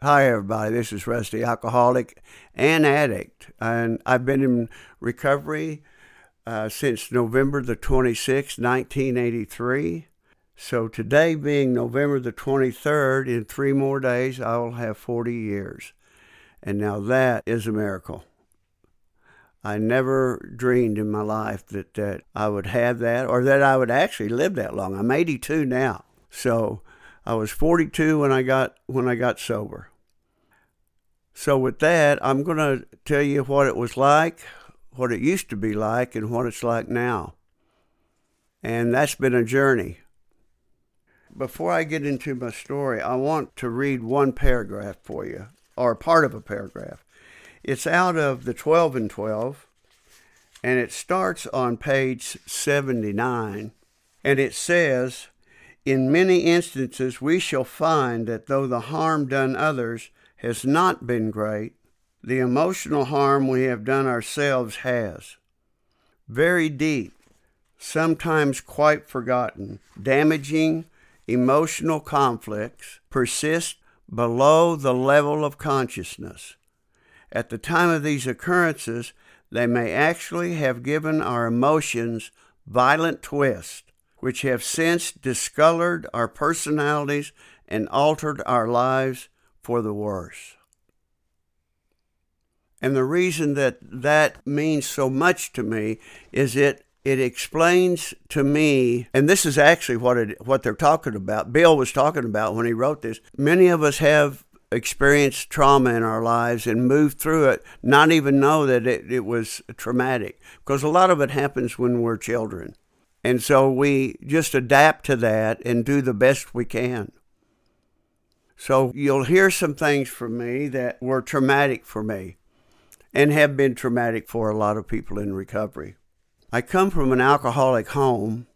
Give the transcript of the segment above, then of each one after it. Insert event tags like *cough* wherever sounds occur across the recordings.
Hi, everybody. This is Rusty, alcoholic and addict. And I've been in recovery uh, since November the 26th, 1983. So today, being November the 23rd, in three more days, I will have 40 years. And now that is a miracle. I never dreamed in my life that, that I would have that or that I would actually live that long. I'm 82 now. So I was 42 when I got when I got sober. So with that, I'm going to tell you what it was like, what it used to be like, and what it's like now. And that's been a journey. Before I get into my story, I want to read one paragraph for you, or part of a paragraph. It's out of the 12 and 12, and it starts on page 79, and it says, in many instances, we shall find that though the harm done others has not been great, the emotional harm we have done ourselves has. Very deep, sometimes quite forgotten, damaging emotional conflicts persist below the level of consciousness. At the time of these occurrences, they may actually have given our emotions violent twists which have since discolored our personalities and altered our lives for the worse. And the reason that that means so much to me is it it explains to me, and this is actually what it, what they're talking about. Bill was talking about when he wrote this. Many of us have experienced trauma in our lives and moved through it, not even know that it, it was traumatic, because a lot of it happens when we're children. And so we just adapt to that and do the best we can. So you'll hear some things from me that were traumatic for me and have been traumatic for a lot of people in recovery. I come from an alcoholic home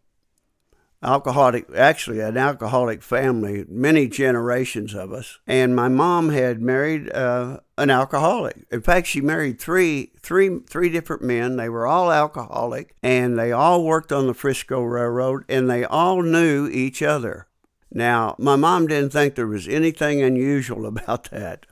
alcoholic, actually an alcoholic family, many generations of us. And my mom had married uh, an alcoholic. In fact, she married three, three, three different men. They were all alcoholic, and they all worked on the Frisco Railroad, and they all knew each other. Now, my mom didn't think there was anything unusual *laughs* about that.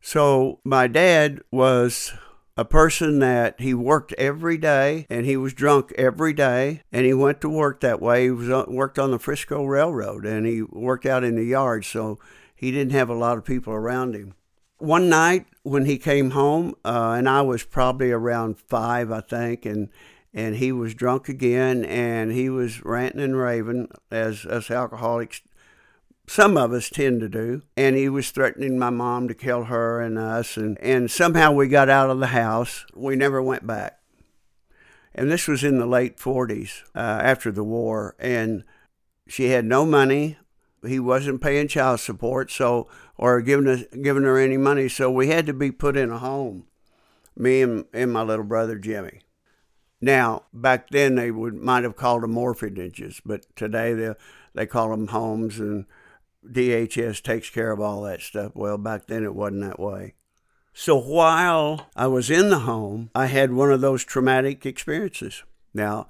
So my dad was a person that he worked every day and he was drunk every day and he went to work that way. He was worked on the Frisco Railroad and he worked out in the yard, so he didn't have a lot of people around him. One night when he came home, uh, and I was probably around five, I think, and and he was drunk again and he was ranting and raving as us alcoholics some of us tend to do. And he was threatening my mom to kill her and us. And, and somehow we got out of the house. We never went back. And this was in the late 40s uh, after the war. And she had no money. He wasn't paying child support, so or giving us giving her any money. So we had to be put in a home, me and, and my little brother Jimmy. Now, back then they would might have called them orphanages, but today they they call them homes and DHS takes care of all that stuff. Well, back then it wasn't that way. So while I was in the home, I had one of those traumatic experiences. Now,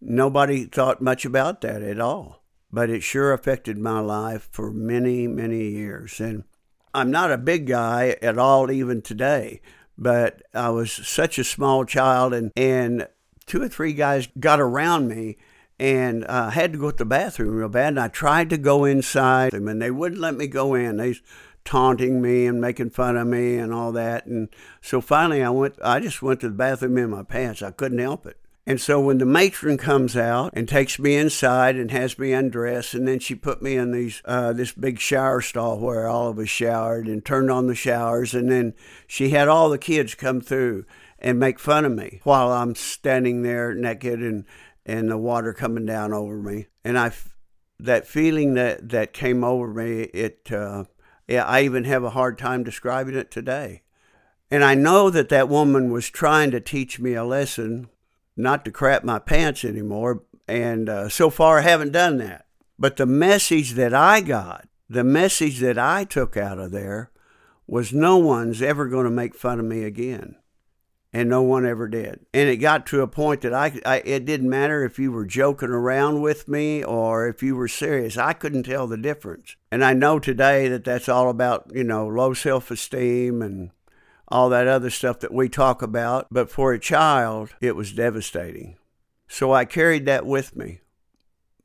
nobody thought much about that at all, but it sure affected my life for many, many years. And I'm not a big guy at all, even today, but I was such a small child, and, and two or three guys got around me and I uh, had to go to the bathroom real bad. And I tried to go inside them, and they wouldn't let me go in. They taunting me and making fun of me and all that. And so finally, I went. I just went to the bathroom in my pants. I couldn't help it. And so when the matron comes out and takes me inside and has me undressed, and then she put me in these uh, this big shower stall where all of us showered and turned on the showers, and then she had all the kids come through and make fun of me while I'm standing there naked and and the water coming down over me. And I, that feeling that, that came over me, it, uh, yeah, I even have a hard time describing it today. And I know that that woman was trying to teach me a lesson, not to crap my pants anymore. And uh, so far, I haven't done that. But the message that I got, the message that I took out of there, was no one's ever going to make fun of me again. And no one ever did. And it got to a point that I, I, it didn't matter if you were joking around with me or if you were serious. I couldn't tell the difference. And I know today that that's all about, you know, low self-esteem and all that other stuff that we talk about, but for a child, it was devastating. So I carried that with me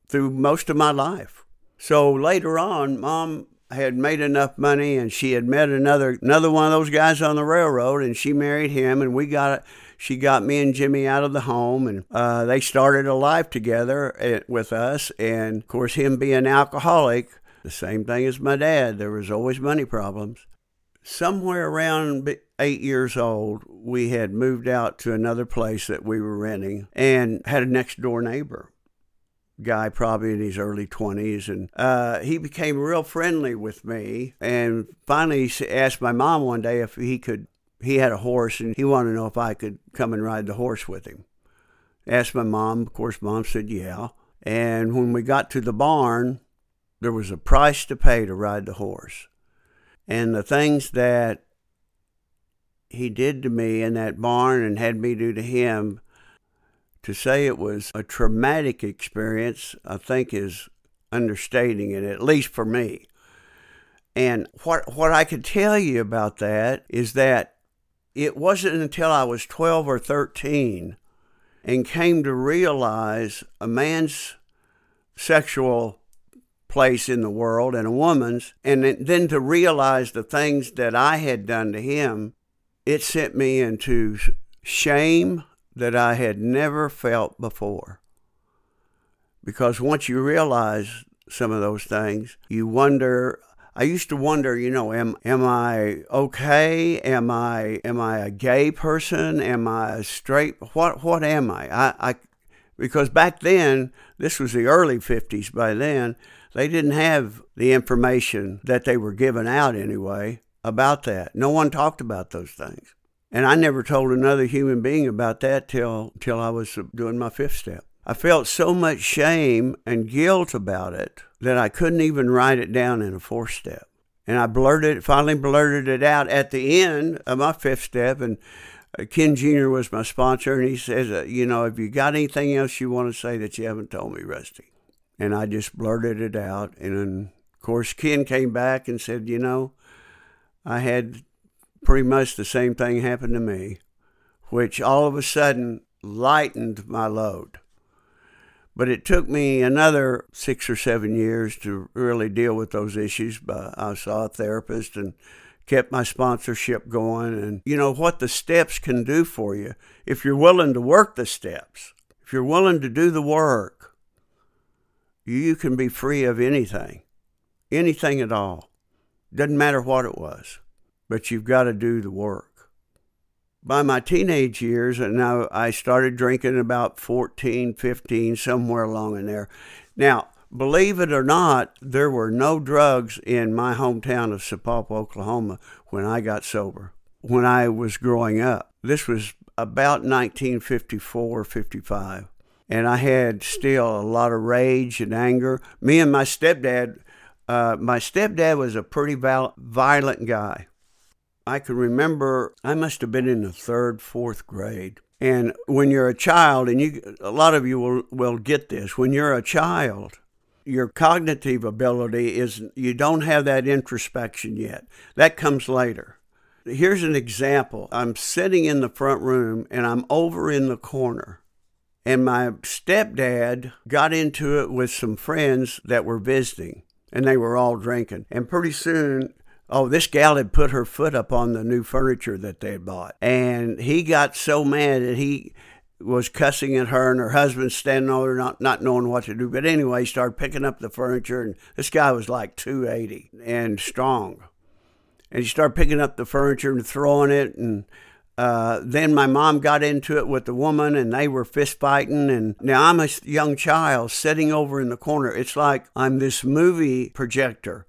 through most of my life. So later on, mom had made enough money and she had met another another one of those guys on the railroad and she married him and we got she got me and Jimmy out of the home and uh, they started a life together eh, with us. And of course him being alcoholic the same thing as my dad there was always money problems. Somewhere around eight years old we had moved out to another place that we were renting and had a next door neighbor guy, probably in his early 20s. And uh, he became real friendly with me. And finally, he asked my mom one day if he could, he had a horse and he wanted to know if I could come and ride the horse with him. Asked my mom, of course, mom said, yeah. And when we got to the barn, there was a price to pay to ride the horse. And the things that he did to me in that barn and had me do to him to say it was a traumatic experience, I think, is understating it, at least for me. And what, what I could tell you about that is that it wasn't until I was 12 or 13 and came to realize a man's sexual place in the world and a woman's, and then to realize the things that I had done to him, it sent me into shame that I had never felt before. Because once you realize some of those things, you wonder. I used to wonder, you know, am am I okay? Am I am I a gay person? Am I a straight? What what am I? I, I because back then, this was the early 50s by then, they didn't have the information that they were giving out anyway about that. No one talked about those things. And I never told another human being about that till till I was doing my fifth step. I felt so much shame and guilt about it that I couldn't even write it down in a fourth step. And I blurted, finally blurted it out at the end of my fifth step. And uh, Ken Jr. was my sponsor, and he says, uh, "You know, if you got anything else you want to say that you haven't told me, Rusty," and I just blurted it out. And then, of course, Ken came back and said, "You know, I had pretty much the same thing happened to me, which all of a sudden lightened my load. But it took me another six or seven years to really deal with those issues. But I saw a therapist and kept my sponsorship going. And you know what the steps can do for you if you're willing to work the steps, if you're willing to do the work, you can be free of anything, anything at all. Doesn't matter what it was but you've got to do the work. By my teenage years, and now I started drinking about 14, 15, somewhere along in there. Now, believe it or not, there were no drugs in my hometown of Sapulpa, Oklahoma when I got sober, when I was growing up. This was about 1954, 55. And I had still a lot of rage and anger. Me and my stepdad, uh, my stepdad was a pretty violent guy. I can remember I must have been in the third, fourth grade. And when you're a child, and you, a lot of you will, will get this, when you're a child, your cognitive ability is you don't have that introspection yet. That comes later. Here's an example. I'm sitting in the front room and I'm over in the corner. And my stepdad got into it with some friends that were visiting and they were all drinking. And pretty soon Oh, this gal had put her foot up on the new furniture that they had bought. And he got so mad that he was cussing at her and her husband standing over not, not knowing what to do. But anyway, he started picking up the furniture and this guy was like 280 and strong. And he started picking up the furniture and throwing it and uh, then my mom got into it with the woman and they were fist fighting. And now I'm a young child sitting over in the corner. It's like I'm this movie projector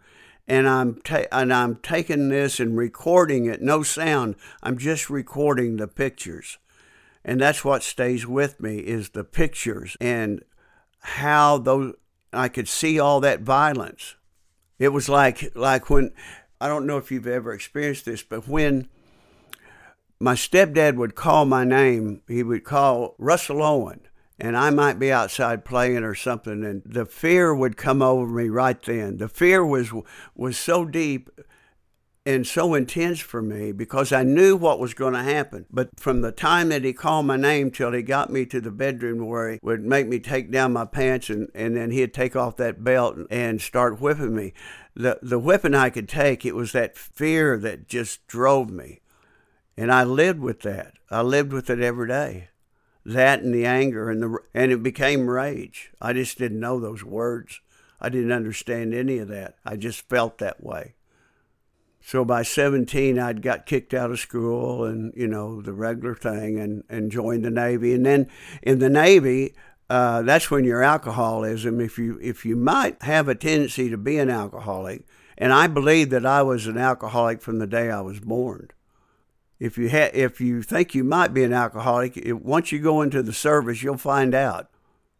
and I'm ta- and I'm taking this and recording it, no sound. I'm just recording the pictures, and that's what stays with me is the pictures and how those I could see all that violence. It was like like when I don't know if you've ever experienced this, but when my stepdad would call my name. He would call Russell Owen, and I might be outside playing or something, and the fear would come over me right then. The fear was was so deep and so intense for me because I knew what was going to happen. But from the time that he called my name till he got me to the bedroom where he would make me take down my pants and, and then he'd take off that belt and start whipping me. The, the whipping I could take, it was that fear that just drove me. And I lived with that. I lived with it every day. That and the anger and the and it became rage. I just didn't know those words. I didn't understand any of that. I just felt that way. So by 17, I'd got kicked out of school and, you know, the regular thing and, and joined the Navy. And then in the Navy, uh, that's when your alcoholism, if you, if you might have a tendency to be an alcoholic, and I believe that I was an alcoholic from the day I was born. If you, ha- if you think you might be an alcoholic, it, once you go into the service, you'll find out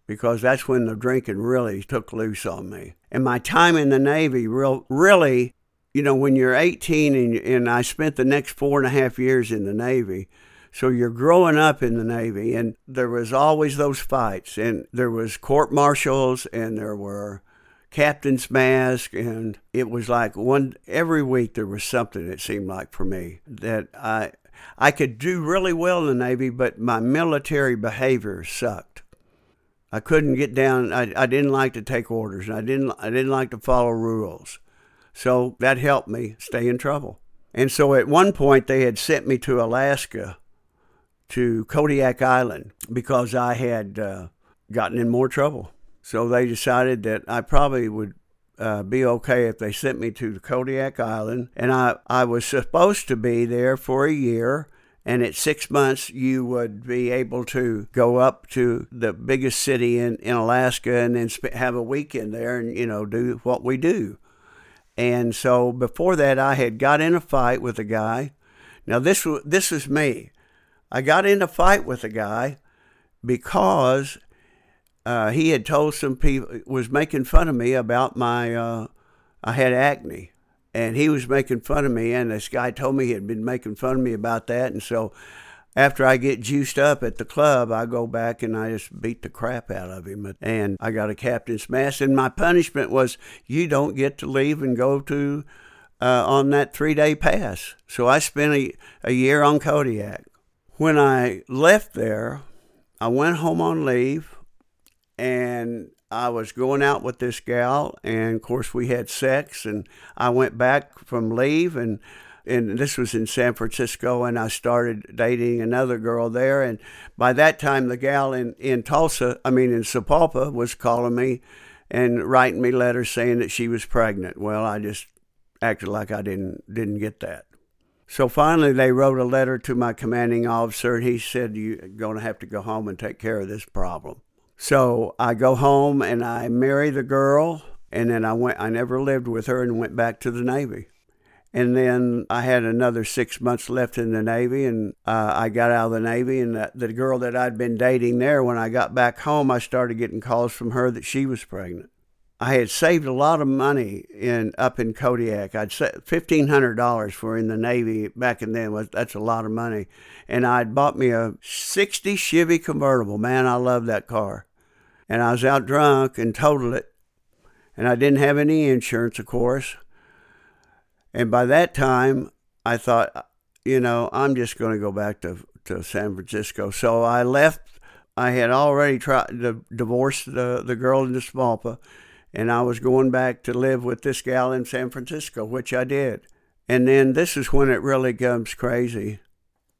because that's when the drinking really took loose on me. And my time in the Navy real, really you know, when you're 18 and, and I spent the next four and a half years in the Navy, so you're growing up in the Navy, and there was always those fights, and there was court martials, and there were captain's mast, and it was like one every week there was something. It seemed like for me that I I could do really well in the Navy, but my military behavior sucked. I couldn't get down. I, I didn't like to take orders, and I didn't I didn't like to follow rules. So that helped me stay in trouble. And so at one point, they had sent me to Alaska to Kodiak Island because I had uh, gotten in more trouble. So they decided that I probably would uh, be okay if they sent me to Kodiak Island. And I, I was supposed to be there for a year. And at six months, you would be able to go up to the biggest city in, in Alaska and then sp- have a weekend there and, you know, do what we do. And so before that, I had got in a fight with a guy. Now this this is me. I got in a fight with a guy because uh, he had told some people was making fun of me about my uh, I had acne, and he was making fun of me. And this guy told me he had been making fun of me about that, and so after I get juiced up at the club, I go back and I just beat the crap out of him. And I got a captain's mast. And my punishment was you don't get to leave and go to uh, on that three day pass. So I spent a, a year on Kodiak. When I left there, I went home on leave and I was going out with this gal. And of course, we had sex. And I went back from leave and and this was in San Francisco, and I started dating another girl there. And by that time, the gal in, in Tulsa, I mean in Sapulpa, was calling me and writing me letters saying that she was pregnant. Well, I just acted like I didn't didn't get that. So finally, they wrote a letter to my commanding officer, and he said, "You're going to have to go home and take care of this problem." So I go home and I marry the girl, and then I went. I never lived with her and went back to the Navy. And then I had another six months left in the Navy, and uh, I got out of the Navy. And the, the girl that I'd been dating there, when I got back home, I started getting calls from her that she was pregnant. I had saved a lot of money in up in Kodiak. I'd set fifteen hundred dollars for in the Navy back in then. Was that's a lot of money, and I'd bought me a '60 Chevy convertible. Man, I love that car. And I was out drunk and totaled it, and I didn't have any insurance, of course. And by that time, I thought, you know, I'm just going to go back to, to San Francisco. So I left. I had already tried to divorce the, the girl in the Sapulpa, and I was going back to live with this gal in San Francisco, which I did. And then this is when it really comes crazy.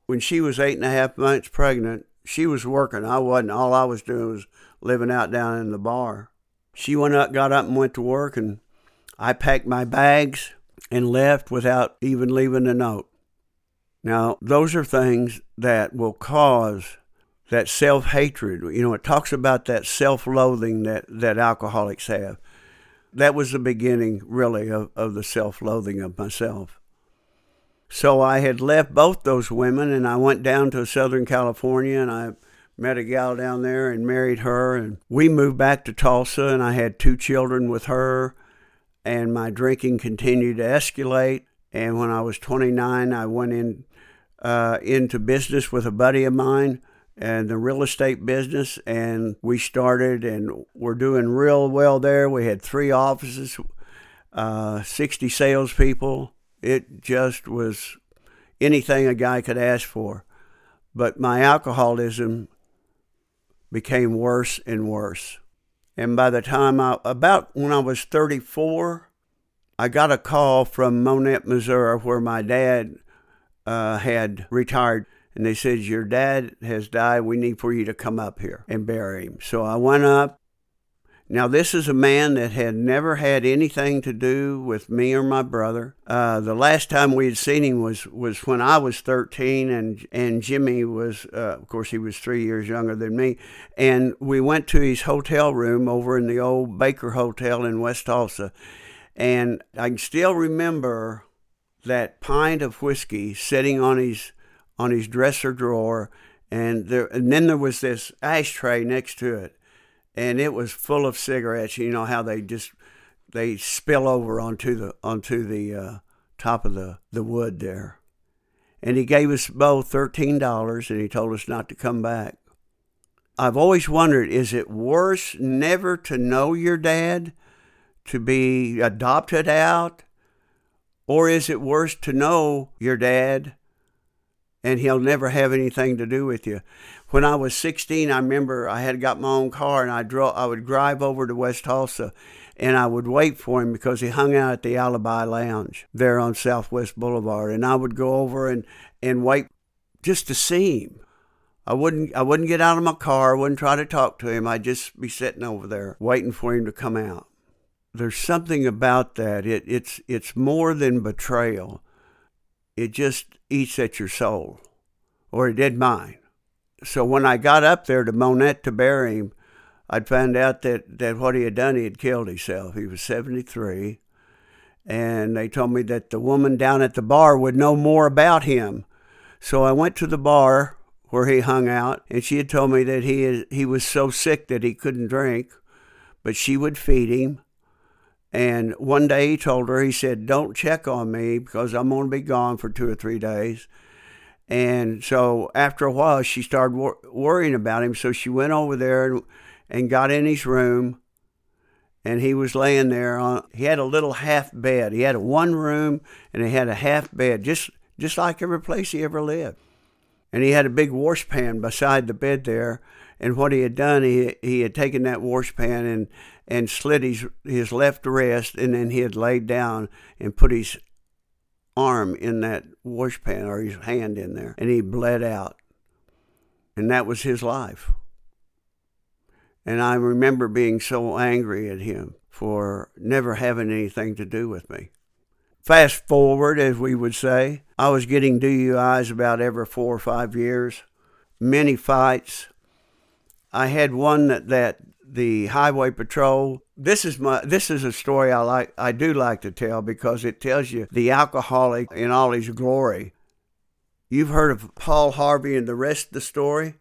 When she was eight and a half months pregnant, she was working. I wasn't. All I was doing was living out down in the bar. She went up, got up, and went to work, and I packed my bags and left without even leaving a note. Now, those are things that will cause that self hatred. You know, it talks about that self loathing that, that alcoholics have. That was the beginning, really, of, of the self loathing of myself. So I had left both those women and I went down to Southern California and I met a gal down there and married her. And we moved back to Tulsa and I had two children with her and my drinking continued to escalate. And when I was 29, I went in uh, into business with a buddy of mine and the real estate business. And we started and we're doing real well there. We had three offices, uh, 60 salespeople. It just was anything a guy could ask for. But my alcoholism became worse and worse. And by the time I, about when I was 34, I got a call from Monett, Missouri, where my dad uh, had retired. And they said, Your dad has died. We need for you to come up here and bury him. So I went up now, this is a man that had never had anything to do with me or my brother. Uh, the last time we had seen him was, was when I was 13, and, and Jimmy was, uh, of course, he was three years younger than me. And we went to his hotel room over in the old Baker Hotel in West Tulsa. And I can still remember that pint of whiskey sitting on his, on his dresser drawer. And, there, and then there was this ashtray next to it and it was full of cigarettes. You know how they just they spill over onto the onto the uh, top of the the wood there. And he gave us both thirteen dollars, and he told us not to come back. I've always wondered: is it worse never to know your dad, to be adopted out, or is it worse to know your dad? And he'll never have anything to do with you when I was 16, I remember I had got my own car and I drove. I would drive over to West Tulsa, and I would wait for him because he hung out at the Alibi Lounge there on Southwest Boulevard, and I would go over and and wait just to see him. I wouldn't I wouldn't get out of my car. I wouldn't try to talk to him. I'd just be sitting over there waiting for him to come out. There's something about that. It it's it's more than betrayal. It just eats at your soul, or it did mine so when I got up there to Monett to bury him, I'd found out that, that what he had done, he had killed himself. He was 73. And they told me that the woman down at the bar would know more about him. So I went to the bar where he hung out, and she had told me that he, he was so sick that he couldn't drink, but she would feed him. And one day he told her, he said, Don't check on me because I'm going to be gone for two or three days. And so after a while, she started wor- worrying about him. So she went over there and, and got in his room. And he was laying there on, he had a little half bed. He had a one room and he had a half bed, just, just like every place he ever lived. And he had a big washpan beside the bed there. And what he had done, he, he had taken that washpan and, and slit his, his left wrist, and then he had laid down and put his arm in that washpan or his hand in there, and he bled out. And that was his life. And I remember being so angry at him for never having anything to do with me. Fast forward, as we would say, I was getting DUIs about every four or five years, many fights. I had one that, that the highway patrol. This is my this is a story I like I do like to tell because it tells you the alcoholic in all his glory. You've heard of Paul Harvey and the rest of the story?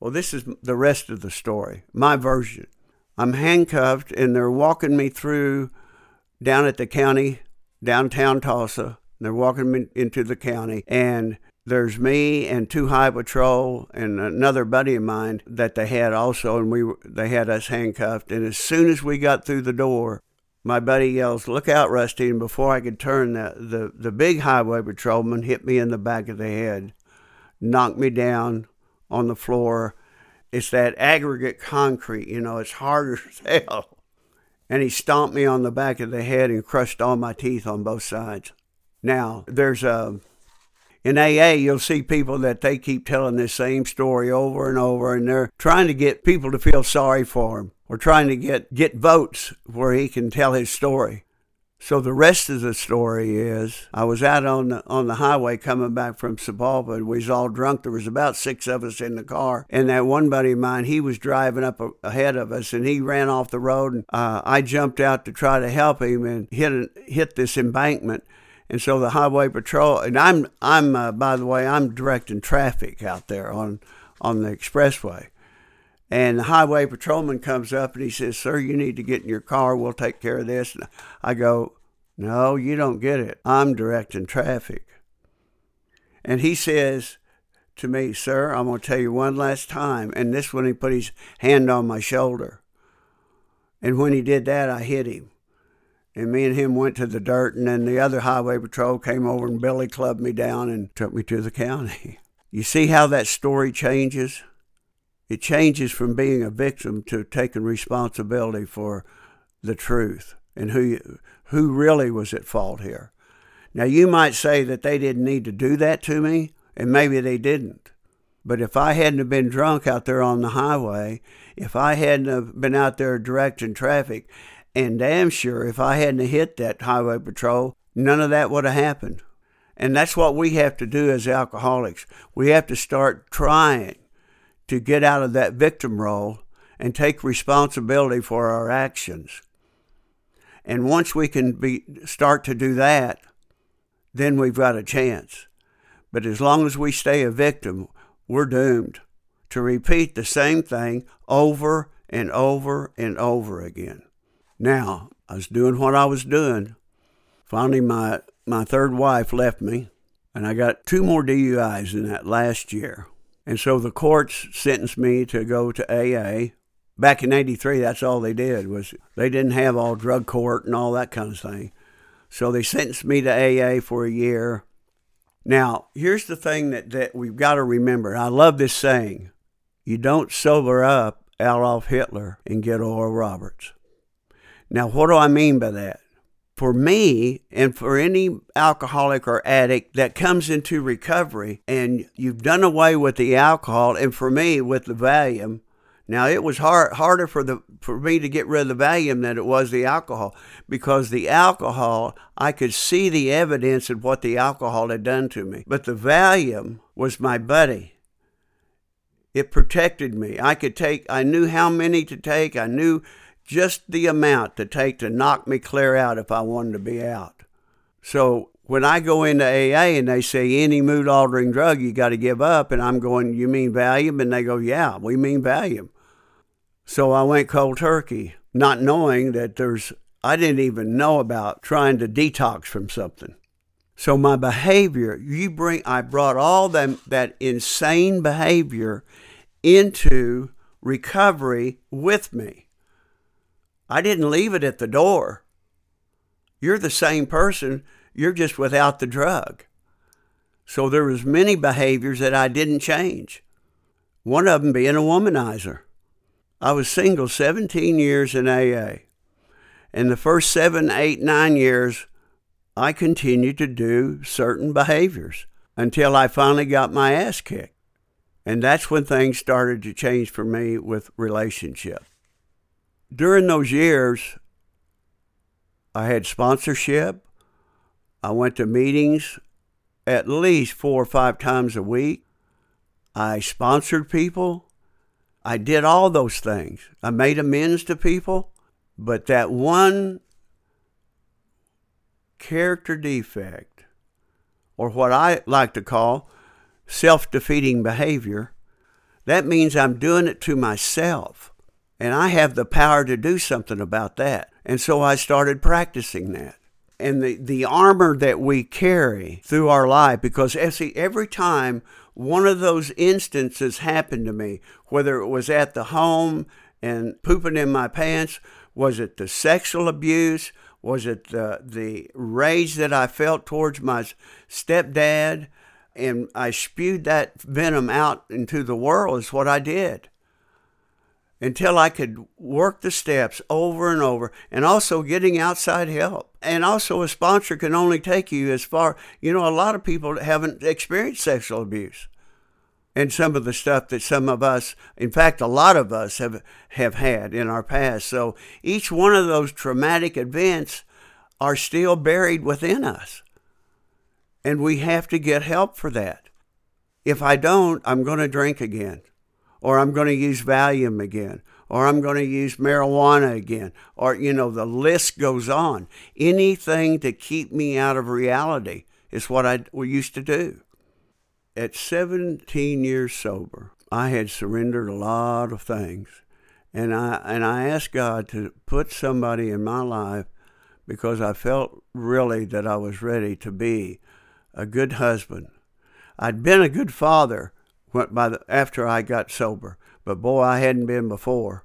Well, this is the rest of the story, my version. I'm handcuffed and they're walking me through down at the county, downtown Tulsa. They're walking me into the county and there's me and two high patrol and another buddy of mine that they had also, and we they had us handcuffed. And as soon as we got through the door, my buddy yells, "Look out, Rusty!" And before I could turn, the the, the big highway patrolman hit me in the back of the head, knocked me down on the floor. It's that aggregate concrete, you know, it's harder *laughs* as hell. And he stomped me on the back of the head and crushed all my teeth on both sides. Now, there's a in AA, you'll see people that they keep telling this same story over and over, and they're trying to get people to feel sorry for him or trying to get, get votes where he can tell his story. So the rest of the story is I was out on the, on the highway coming back from Sapulpa and we was all drunk. There was about six of us in the car. And that one buddy of mine, he was driving up a, ahead of us and he ran off the road. And uh, I jumped out to try to help him and hit, hit this embankment. And so the highway patrol, and I'm, I'm, uh, by the way, I'm directing traffic out there on, on the expressway. And the highway patrolman comes up and he says, Sir, you need to get in your car. We'll take care of this. And I go, No, you don't get it. I'm directing traffic. And he says to me, Sir, I'm going to tell you one last time. And this when he put his hand on my shoulder. And when he did that, I hit him. And me and him went to the dirt, and then the other highway patrol came over and Billy clubbed me down and took me to the county. *laughs* You see how that story changes? It changes from being a victim to taking responsibility for the truth and who who really was at fault here. Now you might say that they didn't need to do that to me, and maybe they didn't. But if I hadn't have been drunk out there on the highway, if I hadn't have been out there directing traffic, and damn sure if I hadn't hit that highway patrol, none of that would have happened. And that's what we have to do as alcoholics. We have to start trying to get out of that victim role and take responsibility for our actions. And once we can be start to do that, then we've got a chance. But as long as we stay a victim, we're doomed to repeat the same thing over and over and over again. Now, I was doing what I was doing. Finally, my, my third wife left me, and I got two more DUIs in that last year. And so the courts sentenced me to go to AA. Back in 83, that's all they did was they didn't have all drug court and all that kind of thing. So they sentenced me to AA for a year. Now, here's the thing that, that we've got to remember. I love this saying you don't sober up Adolf Hitler and get Oral Roberts. Now, what do I mean by that? For me, and for any alcoholic or addict that comes into recovery and you've done away with the alcohol, and for me, with the Valium, now it was hard, harder for the for me to get rid of the Valium than it was the alcohol because the alcohol I could see the evidence of what the alcohol had done to me. But the Valium was my buddy. It protected me. I could take I knew how many to take. I knew just the amount to take to knock me clear out if I wanted to be out. So when I go into AA and they say any mood altering drug you got to give up, and I'm going, you mean Valium? And they go, yeah, we mean Valium. So I went cold turkey, not knowing that there's, I didn't even know about trying to detox from something. So my behavior, you bring, I brought all that, that insane behavior into recovery with me. I didn't leave it at the door. You're the same person, you're just without the drug. So there was many behaviors that I didn't change. One of them being a womanizer. I was single 17 years in AA. And the first seven, eight, nine years, I continued to do certain behaviors until I finally got my ass kicked. And that's when things started to change for me with relationship during those years, I had sponsorship. I went to meetings at least four or five times a week. I sponsored people. I did all those things. I made amends to people. But that one character defect, or what I like to call self defeating behavior, that means I'm doing it to myself. And I have the power to do something about that. And so I started practicing that. And the, the armor that we carry through our life, because eh, see, every time one of those instances happened to me, whether it was at the home and pooping in my pants, was it the sexual abuse? Was it the, the rage that I felt towards my stepdad? And I spewed that venom out into the world, is what I did until I could work the steps over and over and also getting outside help. And also, a sponsor can only take you as far, you know, a lot of people haven't experienced sexual abuse. And some of the stuff that some of us, in fact, a lot of us have, have had in our past. So each one of those traumatic events are still buried within us. And we have to get help for that. If I don't, I'm going to drink again or I'm going to use Valium again, or I'm going to use marijuana again, or, you know, the list goes on. Anything to keep me out of reality is what I used to do. At 17 years sober, I had surrendered a lot of things. And I, and I asked God to put somebody in my life because I felt really that I was ready to be a good husband, I'd been a good father by the, after I got sober, but boy, I hadn't been before.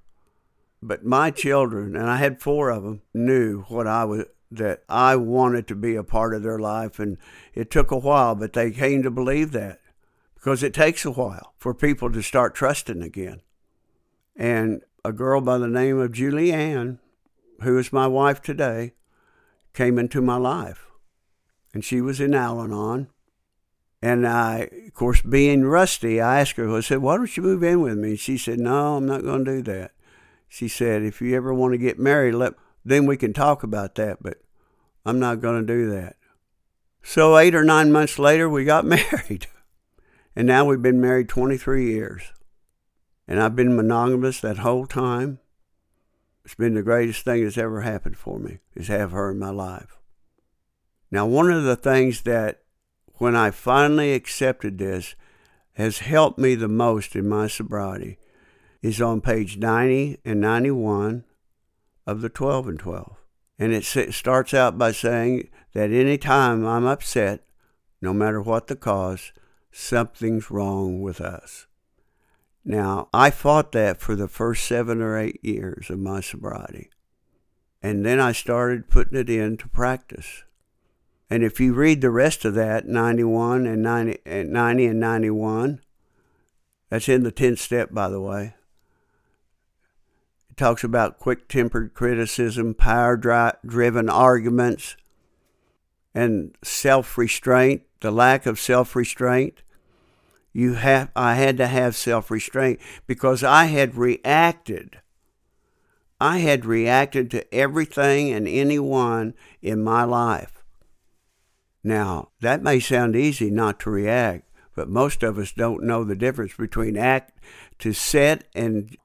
But my children, and I had four of them, knew what I was that I wanted to be a part of their life, and it took a while, but they came to believe that because it takes a while for people to start trusting again. And a girl by the name of Julie Ann, who is my wife today, came into my life. And she was in Al Anon. And I, of course, being rusty, I asked her, I said, why don't you move in with me? And she said, no, I'm not going to do that. She said, if you ever want to get married, let, then we can talk about that, but I'm not going to do that. So eight or nine months later, we got *laughs* married. And now we've been married 23 years. And I've been monogamous that whole time. It's been the greatest thing that's ever happened for me is have her in my life. Now, one of the things that when I finally accepted this has helped me the most in my sobriety is on page 90 and 91 of the 12 and 12. And it starts out by saying that any time I'm upset, no matter what the cause, something's wrong with us. Now, I fought that for the first seven or eight years of my sobriety. And then I started putting it into practice. And if you read the rest of that, 91 and 90, and 90 and 91, that's in the 10th step, by the way. It talks about quick tempered criticism, power driven arguments, and self restraint, the lack of self restraint you have I had to have self-restraint because I had reacted I had reacted to everything and anyone in my life. Now, that may sound easy not to react, but most of us don't know the difference between act to set and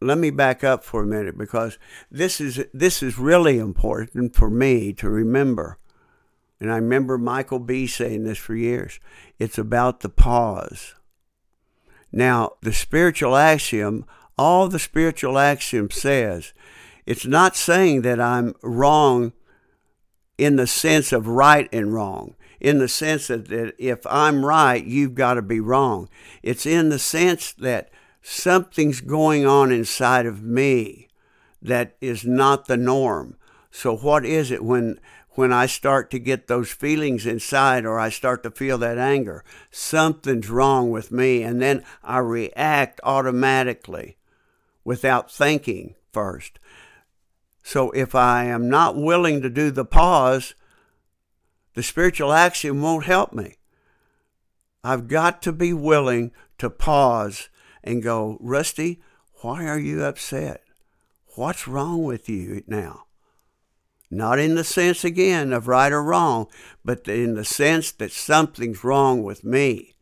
let me back up for a minute because this is this is really important for me to remember. And I remember Michael B saying this for years. It's about the pause. Now, the spiritual axiom, all the spiritual axiom says, it's not saying that I'm wrong in the sense of right and wrong, in the sense that, that if I'm right, you've got to be wrong. It's in the sense that something's going on inside of me that is not the norm. So, what is it when when I start to get those feelings inside or I start to feel that anger. Something's wrong with me. And then I react automatically without thinking first. So if I am not willing to do the pause, the spiritual axiom won't help me. I've got to be willing to pause and go, Rusty, why are you upset? What's wrong with you now? Not in the sense, again, of right or wrong, but in the sense that something's wrong with me.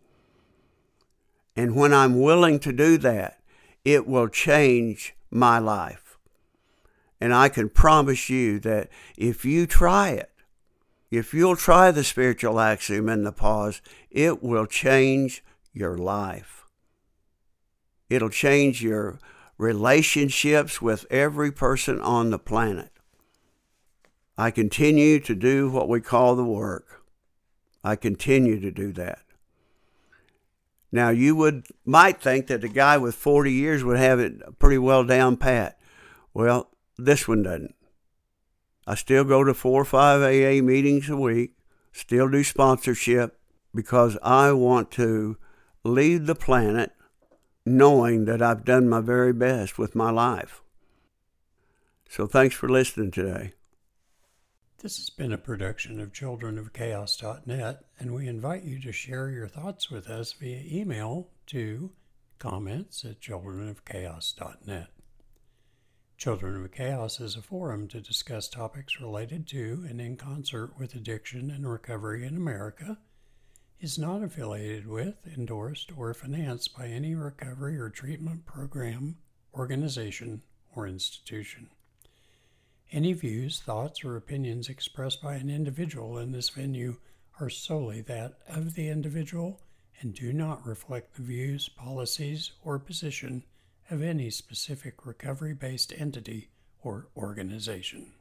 And when I'm willing to do that, it will change my life. And I can promise you that if you try it, if you'll try the spiritual axiom and the pause, it will change your life. It'll change your relationships with every person on the planet. I continue to do what we call the work. I continue to do that. Now you would might think that a guy with 40 years would have it pretty well down pat. Well, this one doesn't. I still go to four or five AA meetings a week, still do sponsorship because I want to leave the planet knowing that I've done my very best with my life. So thanks for listening today. This has been a production of childrenofchaos.net, and we invite you to share your thoughts with us via email to comments at childrenofchaos.net. Children of Chaos is a forum to discuss topics related to and in concert with addiction and recovery in America, is not affiliated with, endorsed, or financed by any recovery or treatment program, organization, or institution. Any views, thoughts, or opinions expressed by an individual in this venue are solely that of the individual and do not reflect the views, policies, or position of any specific recovery based entity or organization.